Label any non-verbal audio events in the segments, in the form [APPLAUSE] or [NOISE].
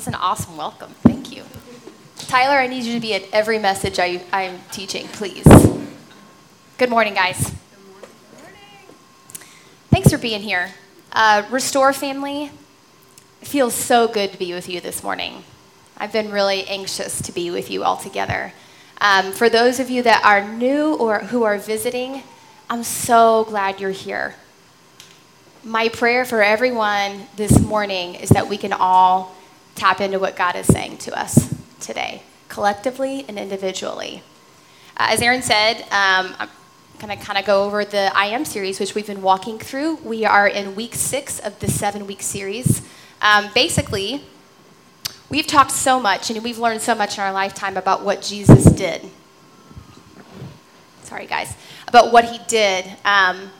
was an awesome welcome. Thank you. Tyler, I need you to be at every message I, I'm teaching, please. Good morning, guys. Good morning. Thanks for being here. Uh, Restore family, it feels so good to be with you this morning. I've been really anxious to be with you all together. Um, for those of you that are new or who are visiting, I'm so glad you're here. My prayer for everyone this morning is that we can all tap into what God is saying to us today, collectively and individually. Uh, as Aaron said, um, I'm going to kind of go over the I Am series, which we've been walking through. We are in week six of the seven week series. Um, basically, we've talked so much and we've learned so much in our lifetime about what Jesus did. Sorry, guys about what he did. Um,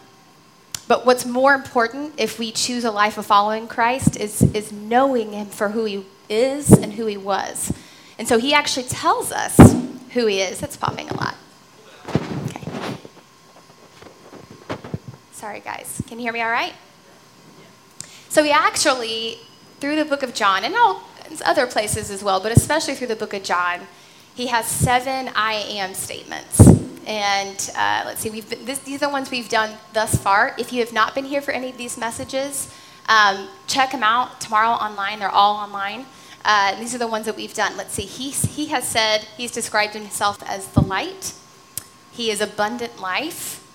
but what's more important if we choose a life of following Christ is, is knowing him for who he is and who he was. And so he actually tells us who he is. That's popping a lot. Okay. Sorry, guys. Can you hear me all right? So he actually, through the book of John, and all other places as well, but especially through the book of John, he has seven I am statements. And uh, let's see, been, this, these are the ones we've done thus far. If you have not been here for any of these messages, um, check them out tomorrow online. They're all online. Uh, these are the ones that we've done. Let's see, he, he has said, he's described himself as the light. He is abundant life.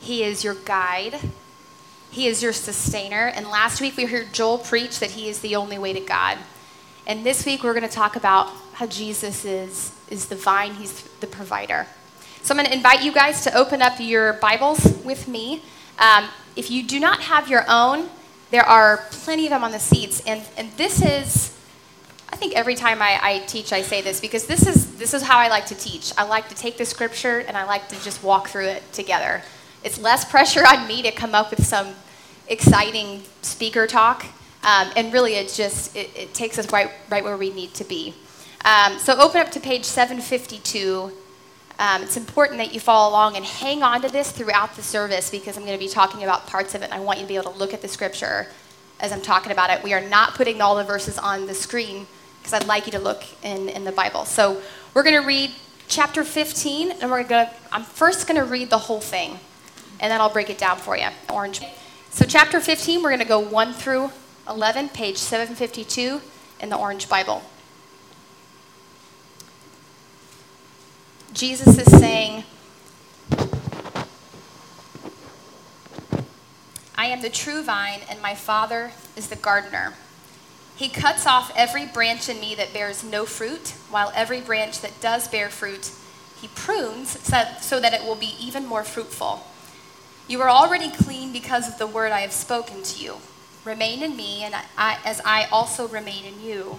He is your guide. He is your sustainer. And last week we heard Joel preach that he is the only way to God. And this week we're going to talk about how Jesus is, is the vine, he's the provider. So I'm going to invite you guys to open up your Bibles with me. Um, if you do not have your own, there are plenty of them on the seats. And, and this is, I think every time I, I teach, I say this because this is, this is how I like to teach. I like to take the scripture and I like to just walk through it together. It's less pressure on me to come up with some exciting speaker talk. Um, and really, it just it, it, takes us right, right where we need to be. Um, so open up to page 752 um, it's important that you follow along and hang on to this throughout the service because I'm going to be talking about parts of it and I want you to be able to look at the scripture as I'm talking about it. We are not putting all the verses on the screen because I'd like you to look in, in the Bible. So we're going to read chapter 15 and we're going to, I'm first going to read the whole thing and then I'll break it down for you. Orange. So chapter 15, we're going to go 1 through 11, page 752 in the Orange Bible. Jesus is saying, I am the true vine, and my Father is the gardener. He cuts off every branch in me that bears no fruit, while every branch that does bear fruit, he prunes so that it will be even more fruitful. You are already clean because of the word I have spoken to you. Remain in me, and I, as I also remain in you.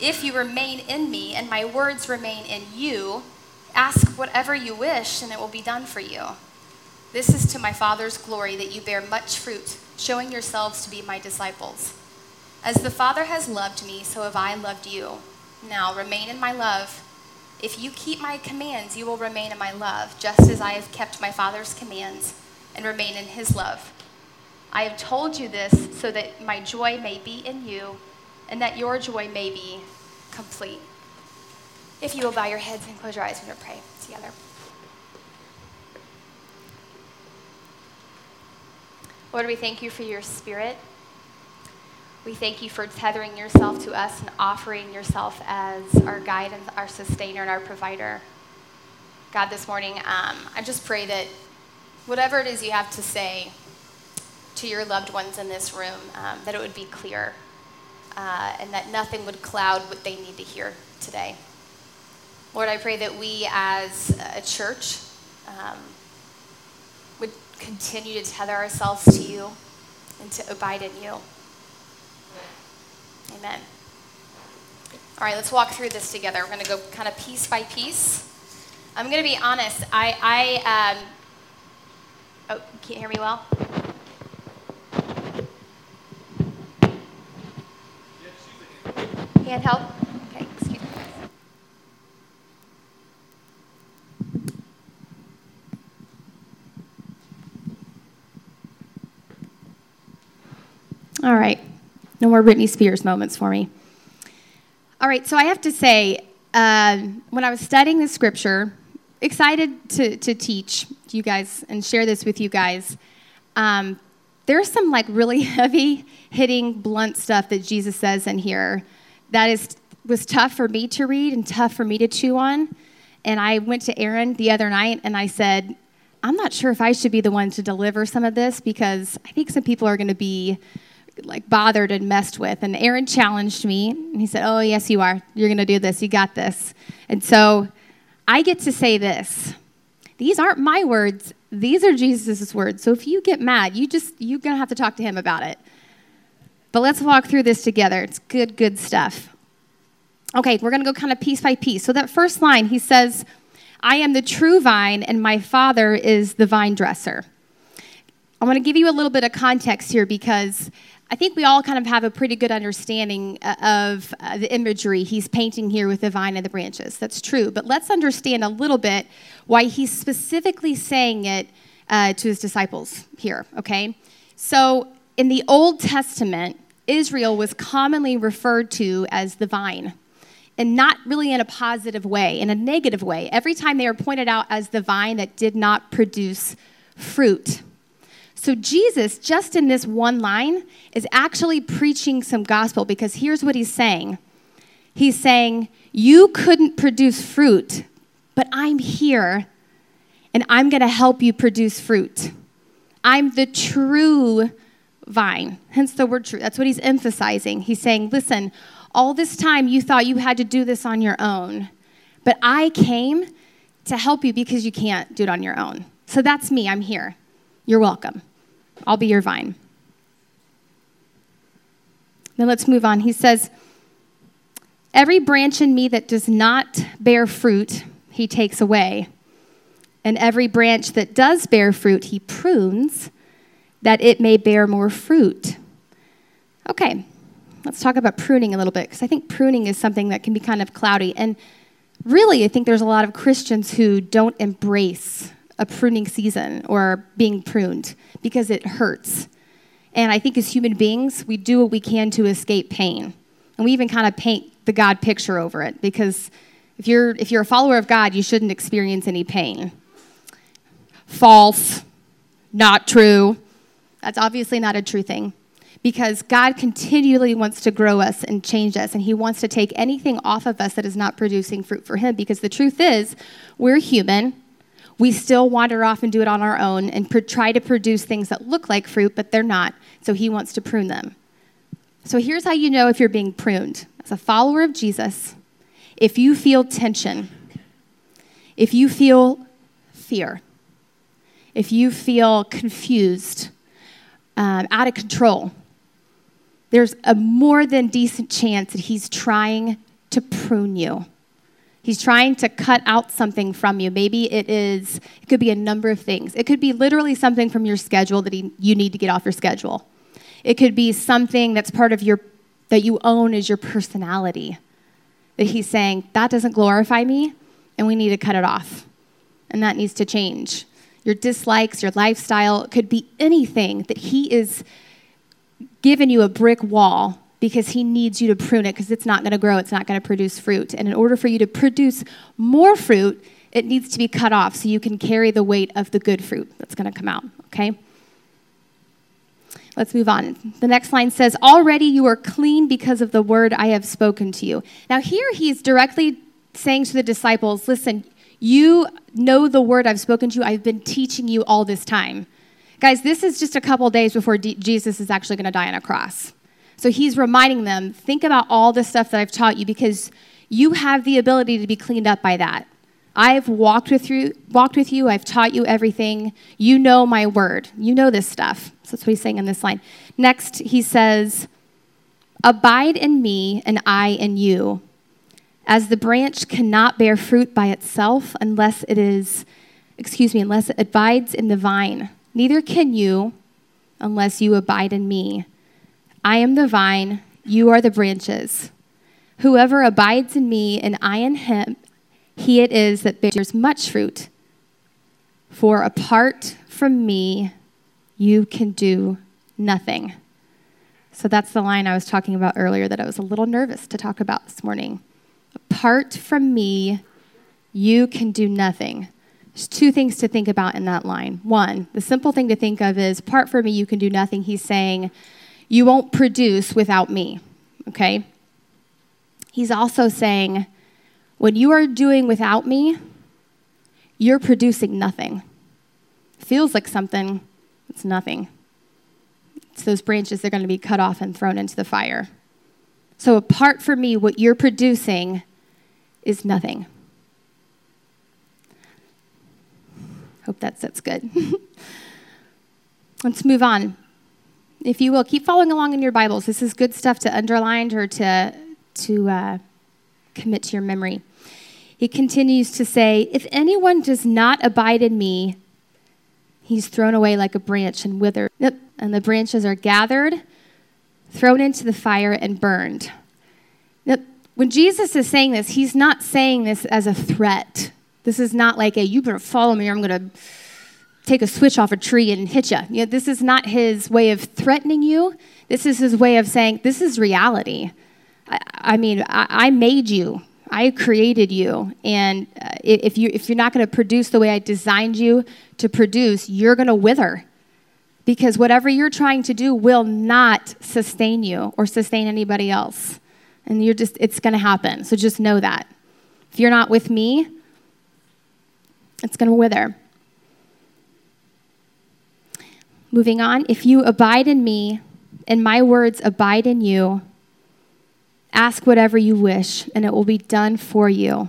If you remain in me and my words remain in you, ask whatever you wish and it will be done for you. This is to my Father's glory that you bear much fruit, showing yourselves to be my disciples. As the Father has loved me, so have I loved you. Now remain in my love. If you keep my commands, you will remain in my love, just as I have kept my Father's commands and remain in his love. I have told you this so that my joy may be in you and that your joy may be complete. If you will bow your heads and close your eyes, we're going to pray together. Lord, we thank you for your spirit. We thank you for tethering yourself to us and offering yourself as our guide and our sustainer and our provider. God, this morning, um, I just pray that whatever it is you have to say to your loved ones in this room, um, that it would be clear uh, and that nothing would cloud what they need to hear today. Lord, I pray that we as a church um, would continue to tether ourselves to you and to abide in you. Amen. All right, let's walk through this together. We're going to go kind of piece by piece. I'm going to be honest. I, I um, oh, can't hear me well? Handheld? Okay, excuse me. All right. No more Britney Spears moments for me. All right, so I have to say, uh, when I was studying the scripture, excited to, to teach you guys and share this with you guys, um, there's some like really [LAUGHS] heavy hitting, blunt stuff that Jesus says in here that is was tough for me to read and tough for me to chew on. And I went to Aaron the other night and I said, I'm not sure if I should be the one to deliver some of this because I think some people are going to be like bothered and messed with. And Aaron challenged me and he said, Oh, yes, you are. You're going to do this. You got this. And so I get to say this. These aren't my words. These are Jesus' words. So if you get mad, you just you're going to have to talk to him about it. But let's walk through this together. It's good, good stuff. Okay, we're going to go kind of piece by piece. So, that first line, he says, I am the true vine, and my father is the vine dresser. I want to give you a little bit of context here because I think we all kind of have a pretty good understanding uh, of uh, the imagery he's painting here with the vine and the branches. That's true. But let's understand a little bit why he's specifically saying it uh, to his disciples here, okay? So, in the Old Testament, Israel was commonly referred to as the vine, and not really in a positive way, in a negative way. Every time they were pointed out as the vine that did not produce fruit. So, Jesus, just in this one line, is actually preaching some gospel because here's what he's saying He's saying, You couldn't produce fruit, but I'm here and I'm going to help you produce fruit. I'm the true vine. Hence the word true. That's what he's emphasizing. He's saying, listen, all this time you thought you had to do this on your own, but I came to help you because you can't do it on your own. So that's me. I'm here. You're welcome. I'll be your vine. Then let's move on. He says, Every branch in me that does not bear fruit, he takes away. And every branch that does bear fruit, he prunes that it may bear more fruit. Okay, let's talk about pruning a little bit because I think pruning is something that can be kind of cloudy. And really, I think there's a lot of Christians who don't embrace a pruning season or being pruned because it hurts. And I think as human beings, we do what we can to escape pain. And we even kind of paint the God picture over it because if you're, if you're a follower of God, you shouldn't experience any pain. False, not true. That's obviously not a true thing because God continually wants to grow us and change us, and He wants to take anything off of us that is not producing fruit for Him. Because the truth is, we're human. We still wander off and do it on our own and pr- try to produce things that look like fruit, but they're not. So He wants to prune them. So here's how you know if you're being pruned. As a follower of Jesus, if you feel tension, if you feel fear, if you feel confused, um, out of control, there's a more than decent chance that he's trying to prune you. He's trying to cut out something from you. Maybe it is, it could be a number of things. It could be literally something from your schedule that he, you need to get off your schedule. It could be something that's part of your, that you own as your personality. That he's saying, that doesn't glorify me, and we need to cut it off. And that needs to change your dislikes, your lifestyle. Could be anything that He is giving you a brick wall because He needs you to prune it because it's not going to grow, it's not going to produce fruit. And in order for you to produce more fruit, it needs to be cut off so you can carry the weight of the good fruit that's going to come out, okay? Let's move on. The next line says, Already you are clean because of the word I have spoken to you. Now, here he's directly saying to the disciples, Listen, you know the word I've spoken to you. I've been teaching you all this time. Guys, this is just a couple days before D- Jesus is actually going to die on a cross. So he's reminding them think about all the stuff that I've taught you because you have the ability to be cleaned up by that. I've walked with you, walked with you. I've taught you everything. You know my word. You know this stuff. So that's what he's saying in this line. Next, he says, Abide in me, and I in you. As the branch cannot bear fruit by itself unless it is, excuse me, unless it abides in the vine, neither can you unless you abide in me. I am the vine, you are the branches. Whoever abides in me and I in him, he it is that bears much fruit. For apart from me, you can do nothing. So that's the line I was talking about earlier that I was a little nervous to talk about this morning. Apart from me, you can do nothing. There's two things to think about in that line. One, the simple thing to think of is apart from me, you can do nothing. He's saying, you won't produce without me, okay? He's also saying, when you are doing without me, you're producing nothing. Feels like something, it's nothing It's those branches that are going to be cut off and thrown into the fire. So, apart from me, what you're producing is nothing. Hope that sits good. [LAUGHS] Let's move on. If you will, keep following along in your Bibles. This is good stuff to underline or to, to uh, commit to your memory. He continues to say, If anyone does not abide in me, he's thrown away like a branch and withered. And the branches are gathered, thrown into the fire, and burned. Now, when Jesus is saying this, he's not saying this as a threat. This is not like a, you better follow me or I'm going to take a switch off a tree and hit you. you know, this is not his way of threatening you. This is his way of saying, this is reality. I, I mean, I, I, made you. I created you. And uh, if, you, if you're not going to produce the way I designed you to produce, you're going to wither because whatever you're trying to do will not sustain you or sustain anybody else. And you're just, it's going to happen. So just know that. If you're not with me, it's going to wither. Moving on, if you abide in me and my words abide in you, ask whatever you wish and it will be done for you.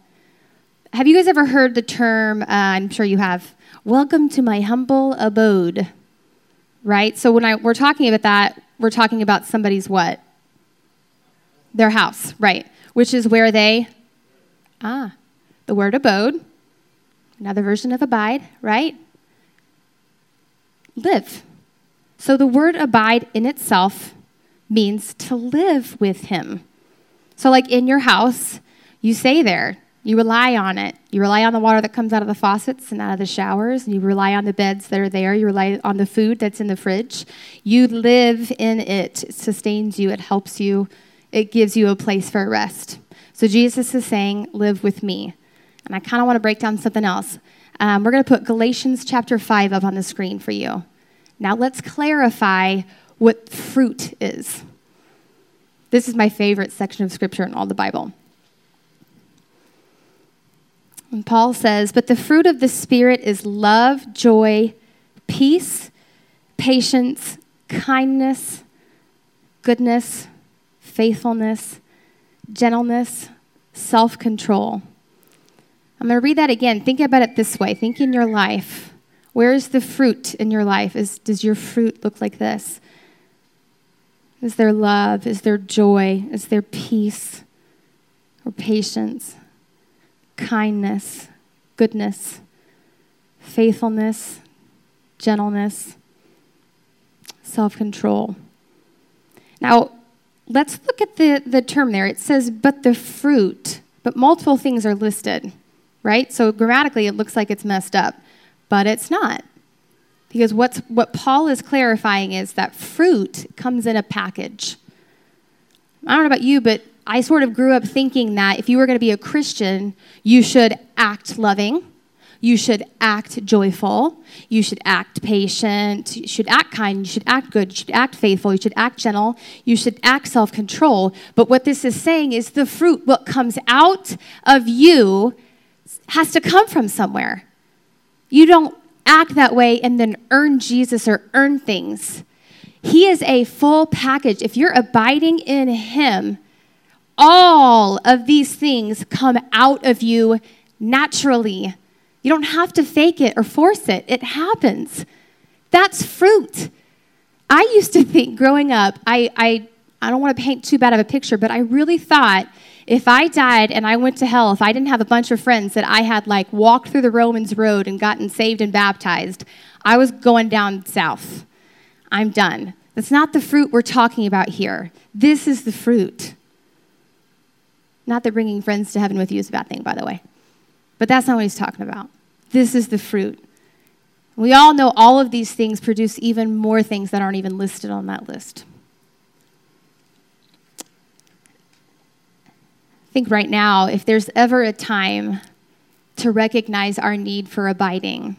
Have you guys ever heard the term? Uh, I'm sure you have. Welcome to my humble abode. Right? So when I, we're talking about that, we're talking about somebody's what? Their house, right? Which is where they, ah, the word abode, another version of abide, right? Live. So the word abide in itself means to live with him. So, like in your house, you say there, you rely on it. You rely on the water that comes out of the faucets and out of the showers. And you rely on the beds that are there. You rely on the food that's in the fridge. You live in it. It sustains you, it helps you, it gives you a place for rest. So Jesus is saying, Live with me. And I kind of want to break down something else. Um, we're going to put Galatians chapter 5 up on the screen for you. Now let's clarify what fruit is. This is my favorite section of scripture in all the Bible. And Paul says, But the fruit of the Spirit is love, joy, peace, patience, kindness, goodness, faithfulness, gentleness, self control. I'm going to read that again. Think about it this way. Think in your life. Where is the fruit in your life? Is, does your fruit look like this? Is there love? Is there joy? Is there peace or patience? Kindness, goodness, faithfulness, gentleness, self control. Now, let's look at the, the term there. It says, but the fruit, but multiple things are listed, right? So grammatically, it looks like it's messed up, but it's not. Because what's, what Paul is clarifying is that fruit comes in a package. I don't know about you, but I sort of grew up thinking that if you were going to be a Christian, you should act loving, you should act joyful, you should act patient, you should act kind, you should act good, you should act faithful, you should act gentle, you should act self control. But what this is saying is the fruit, what comes out of you, has to come from somewhere. You don't act that way and then earn Jesus or earn things. He is a full package. If you're abiding in Him, all of these things come out of you naturally. You don't have to fake it or force it, it happens. That's fruit. I used to [LAUGHS] think growing up, I, I, I don't want to paint too bad of a picture, but I really thought if I died and I went to hell, if I didn't have a bunch of friends that I had like walked through the Romans road and gotten saved and baptized, I was going down south. I'm done. That's not the fruit we're talking about here. This is the fruit. Not that bringing friends to heaven with you is a bad thing, by the way. But that's not what he's talking about. This is the fruit. We all know all of these things produce even more things that aren't even listed on that list. I think right now, if there's ever a time to recognize our need for abiding,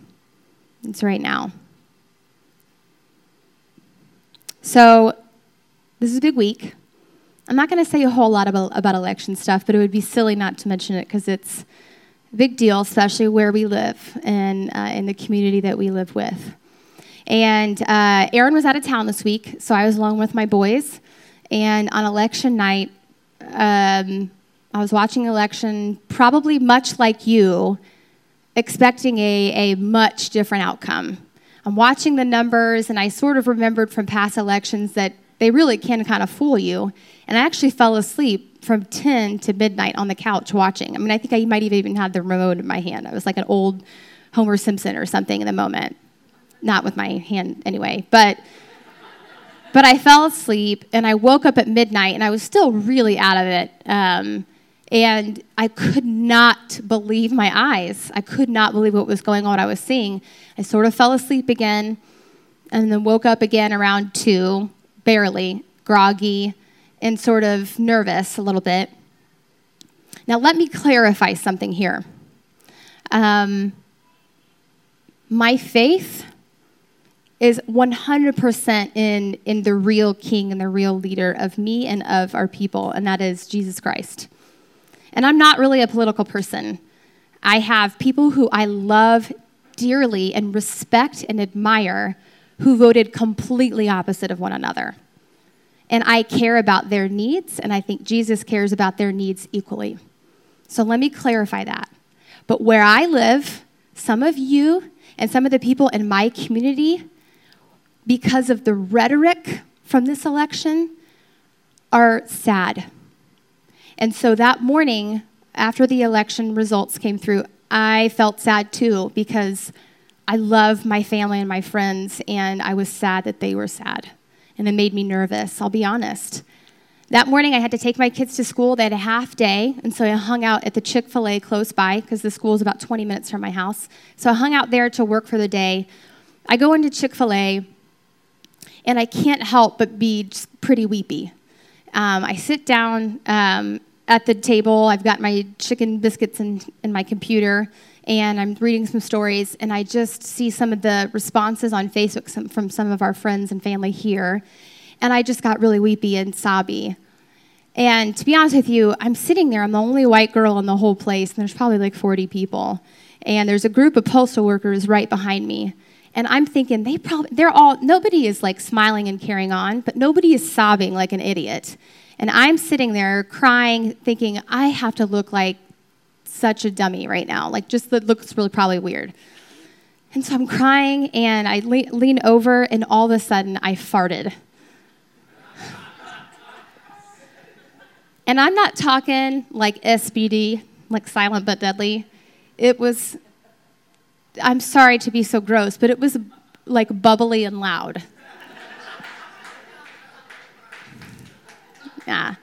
it's right now. So, this is a big week. I'm not going to say a whole lot about, about election stuff, but it would be silly not to mention it because it's a big deal, especially where we live and uh, in the community that we live with. And uh, Aaron was out of town this week, so I was alone with my boys. And on election night, um, I was watching election, probably much like you, expecting a, a much different outcome. I'm watching the numbers, and I sort of remembered from past elections that they really can kind of fool you. And I actually fell asleep from 10 to midnight on the couch watching. I mean, I think I might have even had the remote in my hand. I was like an old Homer Simpson or something in the moment. Not with my hand anyway, but but I fell asleep and I woke up at midnight and I was still really out of it. Um, and I could not believe my eyes. I could not believe what was going on, I was seeing. I sort of fell asleep again and then woke up again around two, barely, groggy, and sort of nervous a little bit. Now, let me clarify something here. Um, my faith is 100% in, in the real king and the real leader of me and of our people, and that is Jesus Christ. And I'm not really a political person. I have people who I love dearly and respect and admire who voted completely opposite of one another. And I care about their needs, and I think Jesus cares about their needs equally. So let me clarify that. But where I live, some of you and some of the people in my community, because of the rhetoric from this election, are sad. And so that morning, after the election results came through, I felt sad too because I love my family and my friends, and I was sad that they were sad. And it made me nervous, I'll be honest. That morning, I had to take my kids to school. They had a half day, and so I hung out at the Chick fil A close by because the school is about 20 minutes from my house. So I hung out there to work for the day. I go into Chick fil A, and I can't help but be pretty weepy. Um, I sit down um, at the table. I've got my chicken biscuits in my computer, and I'm reading some stories, and I just see some of the responses on Facebook some, from some of our friends and family here, and I just got really weepy and sobby. And to be honest with you, I'm sitting there. I'm the only white girl in the whole place, and there's probably like 40 people. And there's a group of postal workers right behind me. And I'm thinking, they probably, they're all, nobody is like smiling and carrying on, but nobody is sobbing like an idiot. And I'm sitting there crying, thinking, I have to look like such a dummy right now. Like, just that looks really probably weird. And so I'm crying, and I le- lean over, and all of a sudden, I farted. and I'm not talking like SBD, like silent but deadly. It was, I'm sorry to be so gross, but it was like bubbly and loud. Yeah.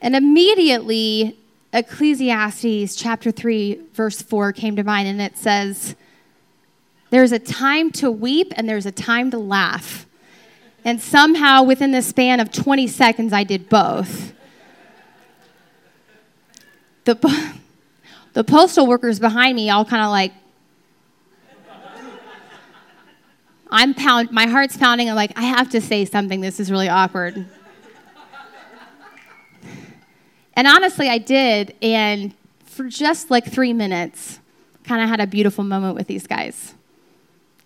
And immediately, Ecclesiastes chapter 3, verse 4 came to mind, and it says, There's a time to weep and there's a time to laugh. And somehow, within the span of 20 seconds, I did both. The, The postal workers behind me all kind of like, I'm pound, my heart's pounding. I'm like, I have to say something. This is really awkward. And honestly, I did. And for just like three minutes, kind of had a beautiful moment with these guys.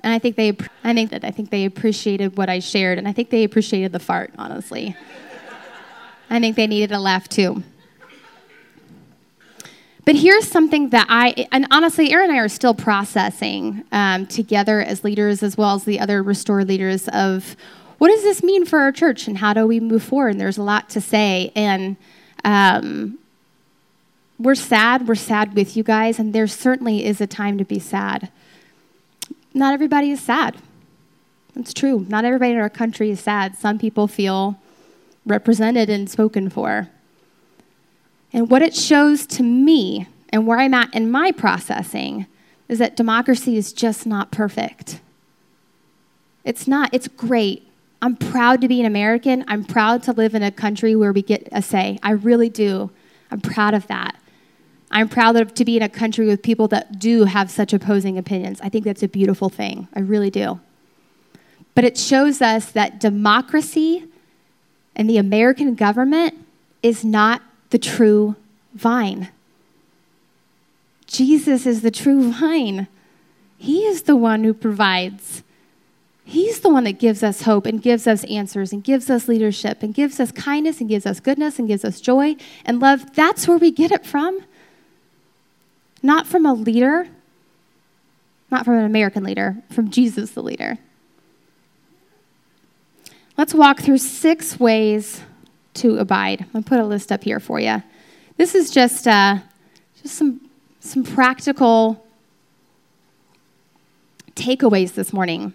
And I think they, I think that I think they appreciated what I shared, and I think they appreciated the fart. Honestly, I think they needed a laugh too. But here's something that I, and honestly, Aaron and I are still processing um, together as leaders, as well as the other Restore leaders, of what does this mean for our church and how do we move forward? And there's a lot to say. And um, we're sad. We're sad with you guys. And there certainly is a time to be sad. Not everybody is sad. It's true. Not everybody in our country is sad. Some people feel represented and spoken for. And what it shows to me and where I'm at in my processing is that democracy is just not perfect. It's not, it's great. I'm proud to be an American. I'm proud to live in a country where we get a say. I really do. I'm proud of that. I'm proud of, to be in a country with people that do have such opposing opinions. I think that's a beautiful thing. I really do. But it shows us that democracy and the American government is not the true vine. Jesus is the true vine. He is the one who provides. He's the one that gives us hope and gives us answers and gives us leadership and gives us kindness and gives us goodness and gives us joy and love. That's where we get it from. Not from a leader, not from an American leader, from Jesus, the leader. Let's walk through six ways to abide. I'll put a list up here for you. This is just, uh, just some, some practical takeaways this morning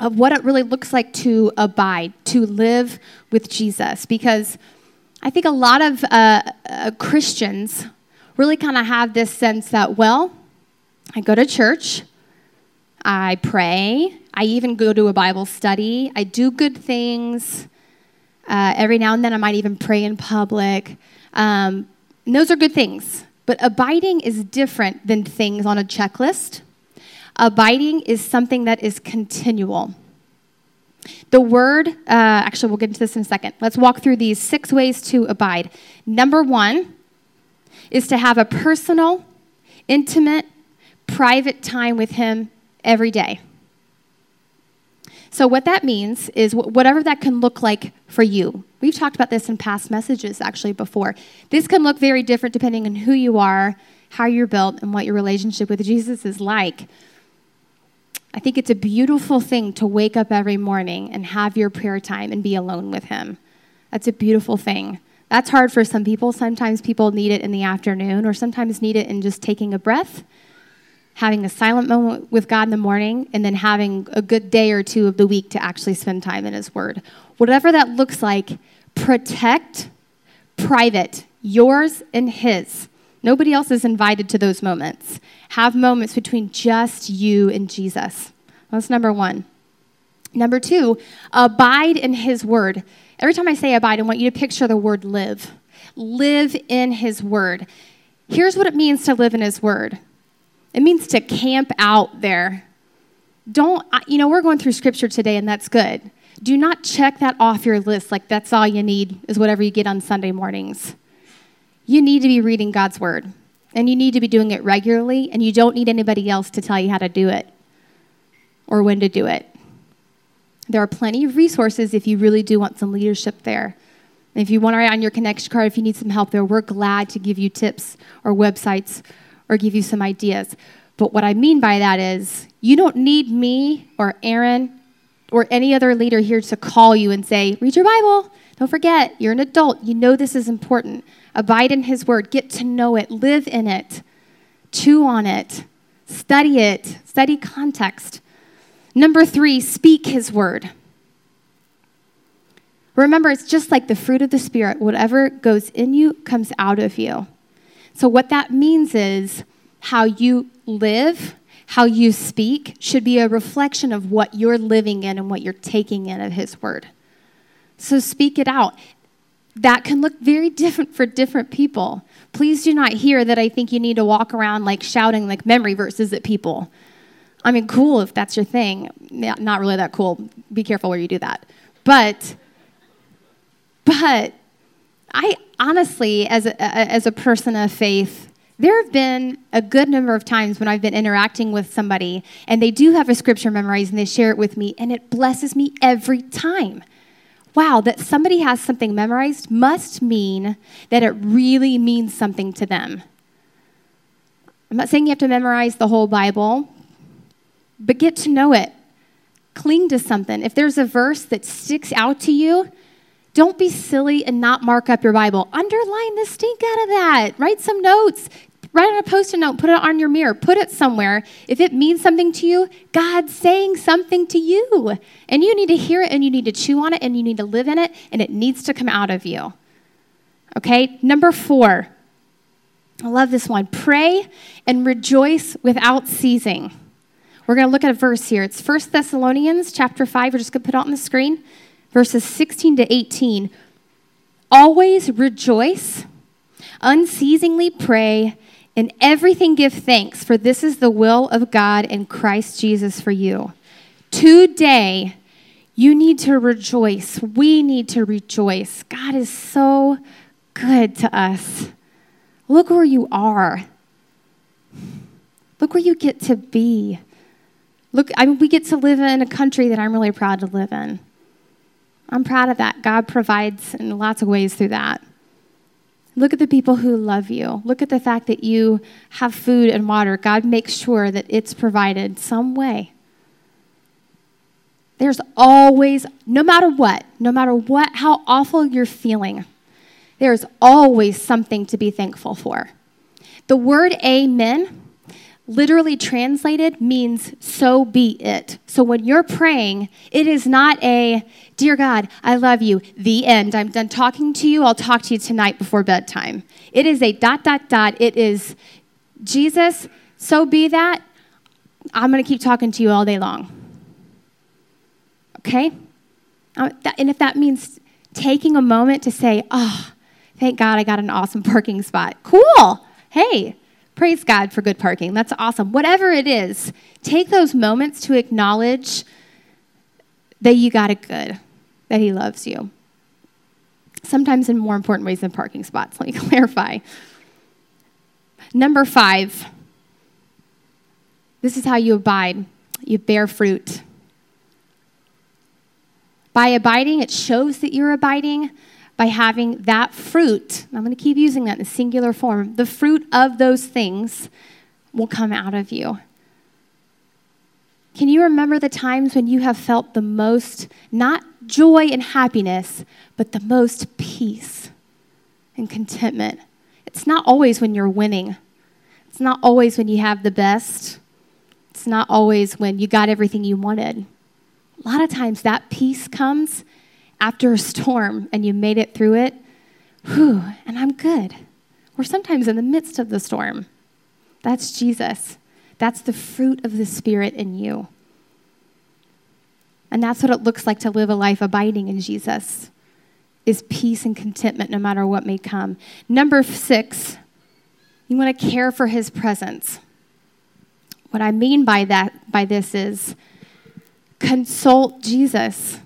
of what it really looks like to abide, to live with Jesus. Because I think a lot of uh, uh, Christians really kind of have this sense that, well, I go to church, I pray, I even go to a Bible study, I do good things. Uh, every now and then, I might even pray in public. Um, those are good things. But abiding is different than things on a checklist. Abiding is something that is continual. The word, uh, actually, we'll get into this in a second. Let's walk through these six ways to abide. Number one is to have a personal, intimate, private time with Him every day. So, what that means is whatever that can look like for you. We've talked about this in past messages actually before. This can look very different depending on who you are, how you're built, and what your relationship with Jesus is like. I think it's a beautiful thing to wake up every morning and have your prayer time and be alone with Him. That's a beautiful thing. That's hard for some people. Sometimes people need it in the afternoon, or sometimes need it in just taking a breath having a silent moment with God in the morning, and then having a good day or two of the week to actually spend time in His Word. Whatever that looks like, protect private, yours and His. Nobody else is invited to those moments. Have moments between just you and Jesus. That's number one. Number two, abide in His Word. Every time I say abide, I want you to picture the word live. Live in His Word. Here's what it means to live in His Word it means to camp out there. Don't, you know, we're going through scripture today, and that's good. Do not check that off your list like that's all you need is whatever you get on Sunday mornings. You need to be reading God's word, and you need to be doing it regularly, and you don't need anybody else to tell you how to do it or when to do it. There are plenty of resources if you really do want some leadership there. If you want to write on your connection card, if you need some help there, we're glad to give you tips or websites or give you some ideas. But what I mean by that is you don't need me or Aaron or any other leader here to call you and say, read your Bible. Don't forget, you're an adult. You know this is important. Abide in His Word. Get to know it. Live in it. Chew on it. Study it. Study context. Number three, speak His Word. Remember, it's just like the fruit of the Spirit. Whatever goes in you comes out of you. So, what that means is how you live, how you speak, should be a reflection of what you're living in and what you're taking in of His Word. So, speak it out. That can look very different for different people. Please do not hear that I think you need to walk around like shouting like memory verses at people. I mean, cool if that's your thing. Not really that cool. Be careful where you do that. But, but I honestly, as a, as a person of faith, there have been a good number of times when I've been interacting with somebody and they do have a scripture memorized and they share it with me, and it blesses me every time. Wow, that somebody has something memorized must mean that it really means something to them. I'm not saying you have to memorize the whole Bible, but get to know it. Cling to something. If there's a verse that sticks out to you, don't be silly and not mark up your Bible. Underline the stink out of that. Write some notes. Write on a post it note, put it on your mirror, put it somewhere. If it means something to you, God's saying something to you. And you need to hear it and you need to chew on it and you need to live in it and it needs to come out of you. Okay, number four. I love this one. Pray and rejoice without ceasing. We're going to look at a verse here. It's 1 Thessalonians chapter 5. We're just going to put it on the screen. Verses 16 to 18. Always rejoice, unceasingly pray, in everything, give thanks, for this is the will of God in Christ Jesus for you. Today, you need to rejoice. We need to rejoice. God is so good to us. Look where you are. Look where you get to be. Look, I mean, we get to live in a country that I'm really proud to live in. I'm proud of that. God provides in lots of ways through that. Look at the people who love you. Look at the fact that you have food and water. God makes sure that it's provided some way. There's always, no matter what, no matter what, how awful you're feeling, there's always something to be thankful for. The word amen literally translated means so be it. So when you're praying, it is not a, dear God, I love you, the end. I'm done talking to you. I'll talk to you tonight before bedtime. It is a dot, dot, dot. It is, Jesus, so be that. I'm going to keep talking to you all day long. Okay? Uh, and if that means taking a moment to say, oh, thank God I got an awesome parking spot. Cool. Hey, Praise God for good parking. That's awesome. Whatever it is, take those moments to acknowledge that you got it good, that He loves you. Sometimes in more important ways than parking spots. [LAUGHS] Let me clarify. Number five, this is how you abide you bear fruit. By abiding, it shows that you're abiding by having that fruit, I'm going to keep using that in the singular form, the fruit of those things will come out of you. Can you remember the times when you have felt the most, not joy and happiness, but the most peace and contentment? It's not always when you're winning, it's not always when you have the best, it's not always when you got everything you wanted. A lot of times that peace comes after a storm and you made it through it, whew, and I'm good. Or sometimes in the midst of the storm. That's Jesus. That's the fruit of the Spirit in you. And that's what it looks like to live a life abiding in Jesus is peace and contentment no matter what may come. Number 6, you want to care for his presence. What I mean by that by this is consult Jesus.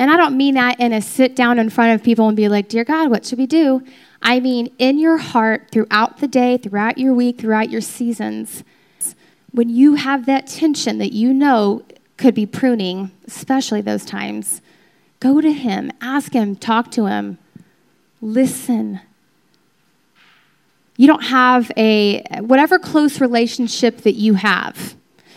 And I don't mean that in a sit down in front of people and be like, Dear God, what should we do? I mean in your heart throughout the day, throughout your week, throughout your seasons. When you have that tension that you know could be pruning, especially those times, go to Him, ask Him, talk to Him, listen. You don't have a, whatever close relationship that you have.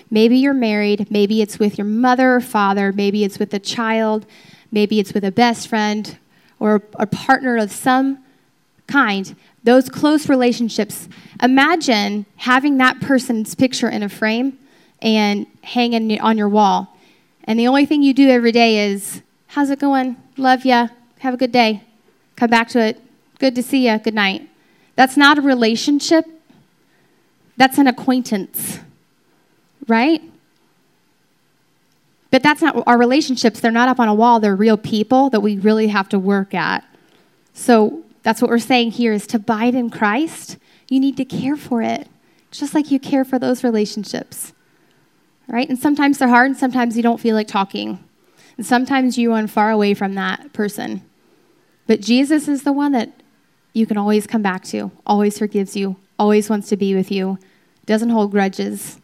Maybe you're married, maybe it's with your mother or father, maybe it's with a child, maybe it's with a best friend or a partner of some kind, those close relationships. Imagine having that person's picture in a frame and hanging on your wall. And the only thing you do every day is, How's it going? Love ya. Have a good day. Come back to it. Good to see ya. Good night. That's not a relationship, that's an acquaintance, right? But that's not our relationships. They're not up on a wall. They're real people that we really have to work at. So that's what we're saying here is to abide in Christ, you need to care for it, just like you care for those relationships. Right? And sometimes they're hard, and sometimes you don't feel like talking. And sometimes you run far away from that person. But Jesus is the one that you can always come back to, always forgives you, always wants to be with you, doesn't hold grudges,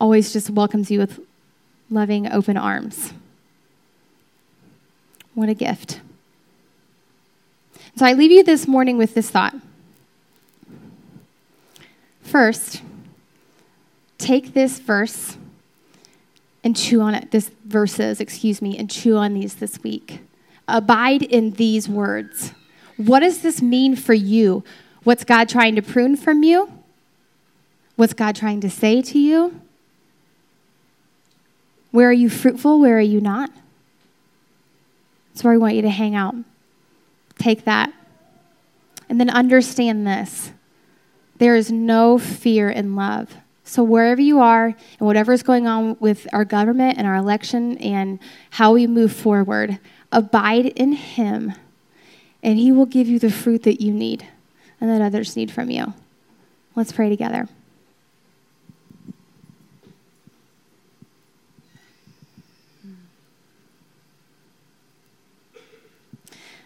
always just welcomes you with loving, open arms. What a gift. So I leave you this morning with this thought. First, take this verse and chew on it, this verses, excuse me, and chew on these this week. Abide in these words. What does this mean for you? What's God trying to prune from you? What's God trying to say to you? Where are you fruitful? Where are you not? That's where I want you to hang out. Take that. And then understand this there is no fear in love. So, wherever you are and whatever is going on with our government and our election and how we move forward, abide in Him, and He will give you the fruit that you need and that others need from you. Let's pray together.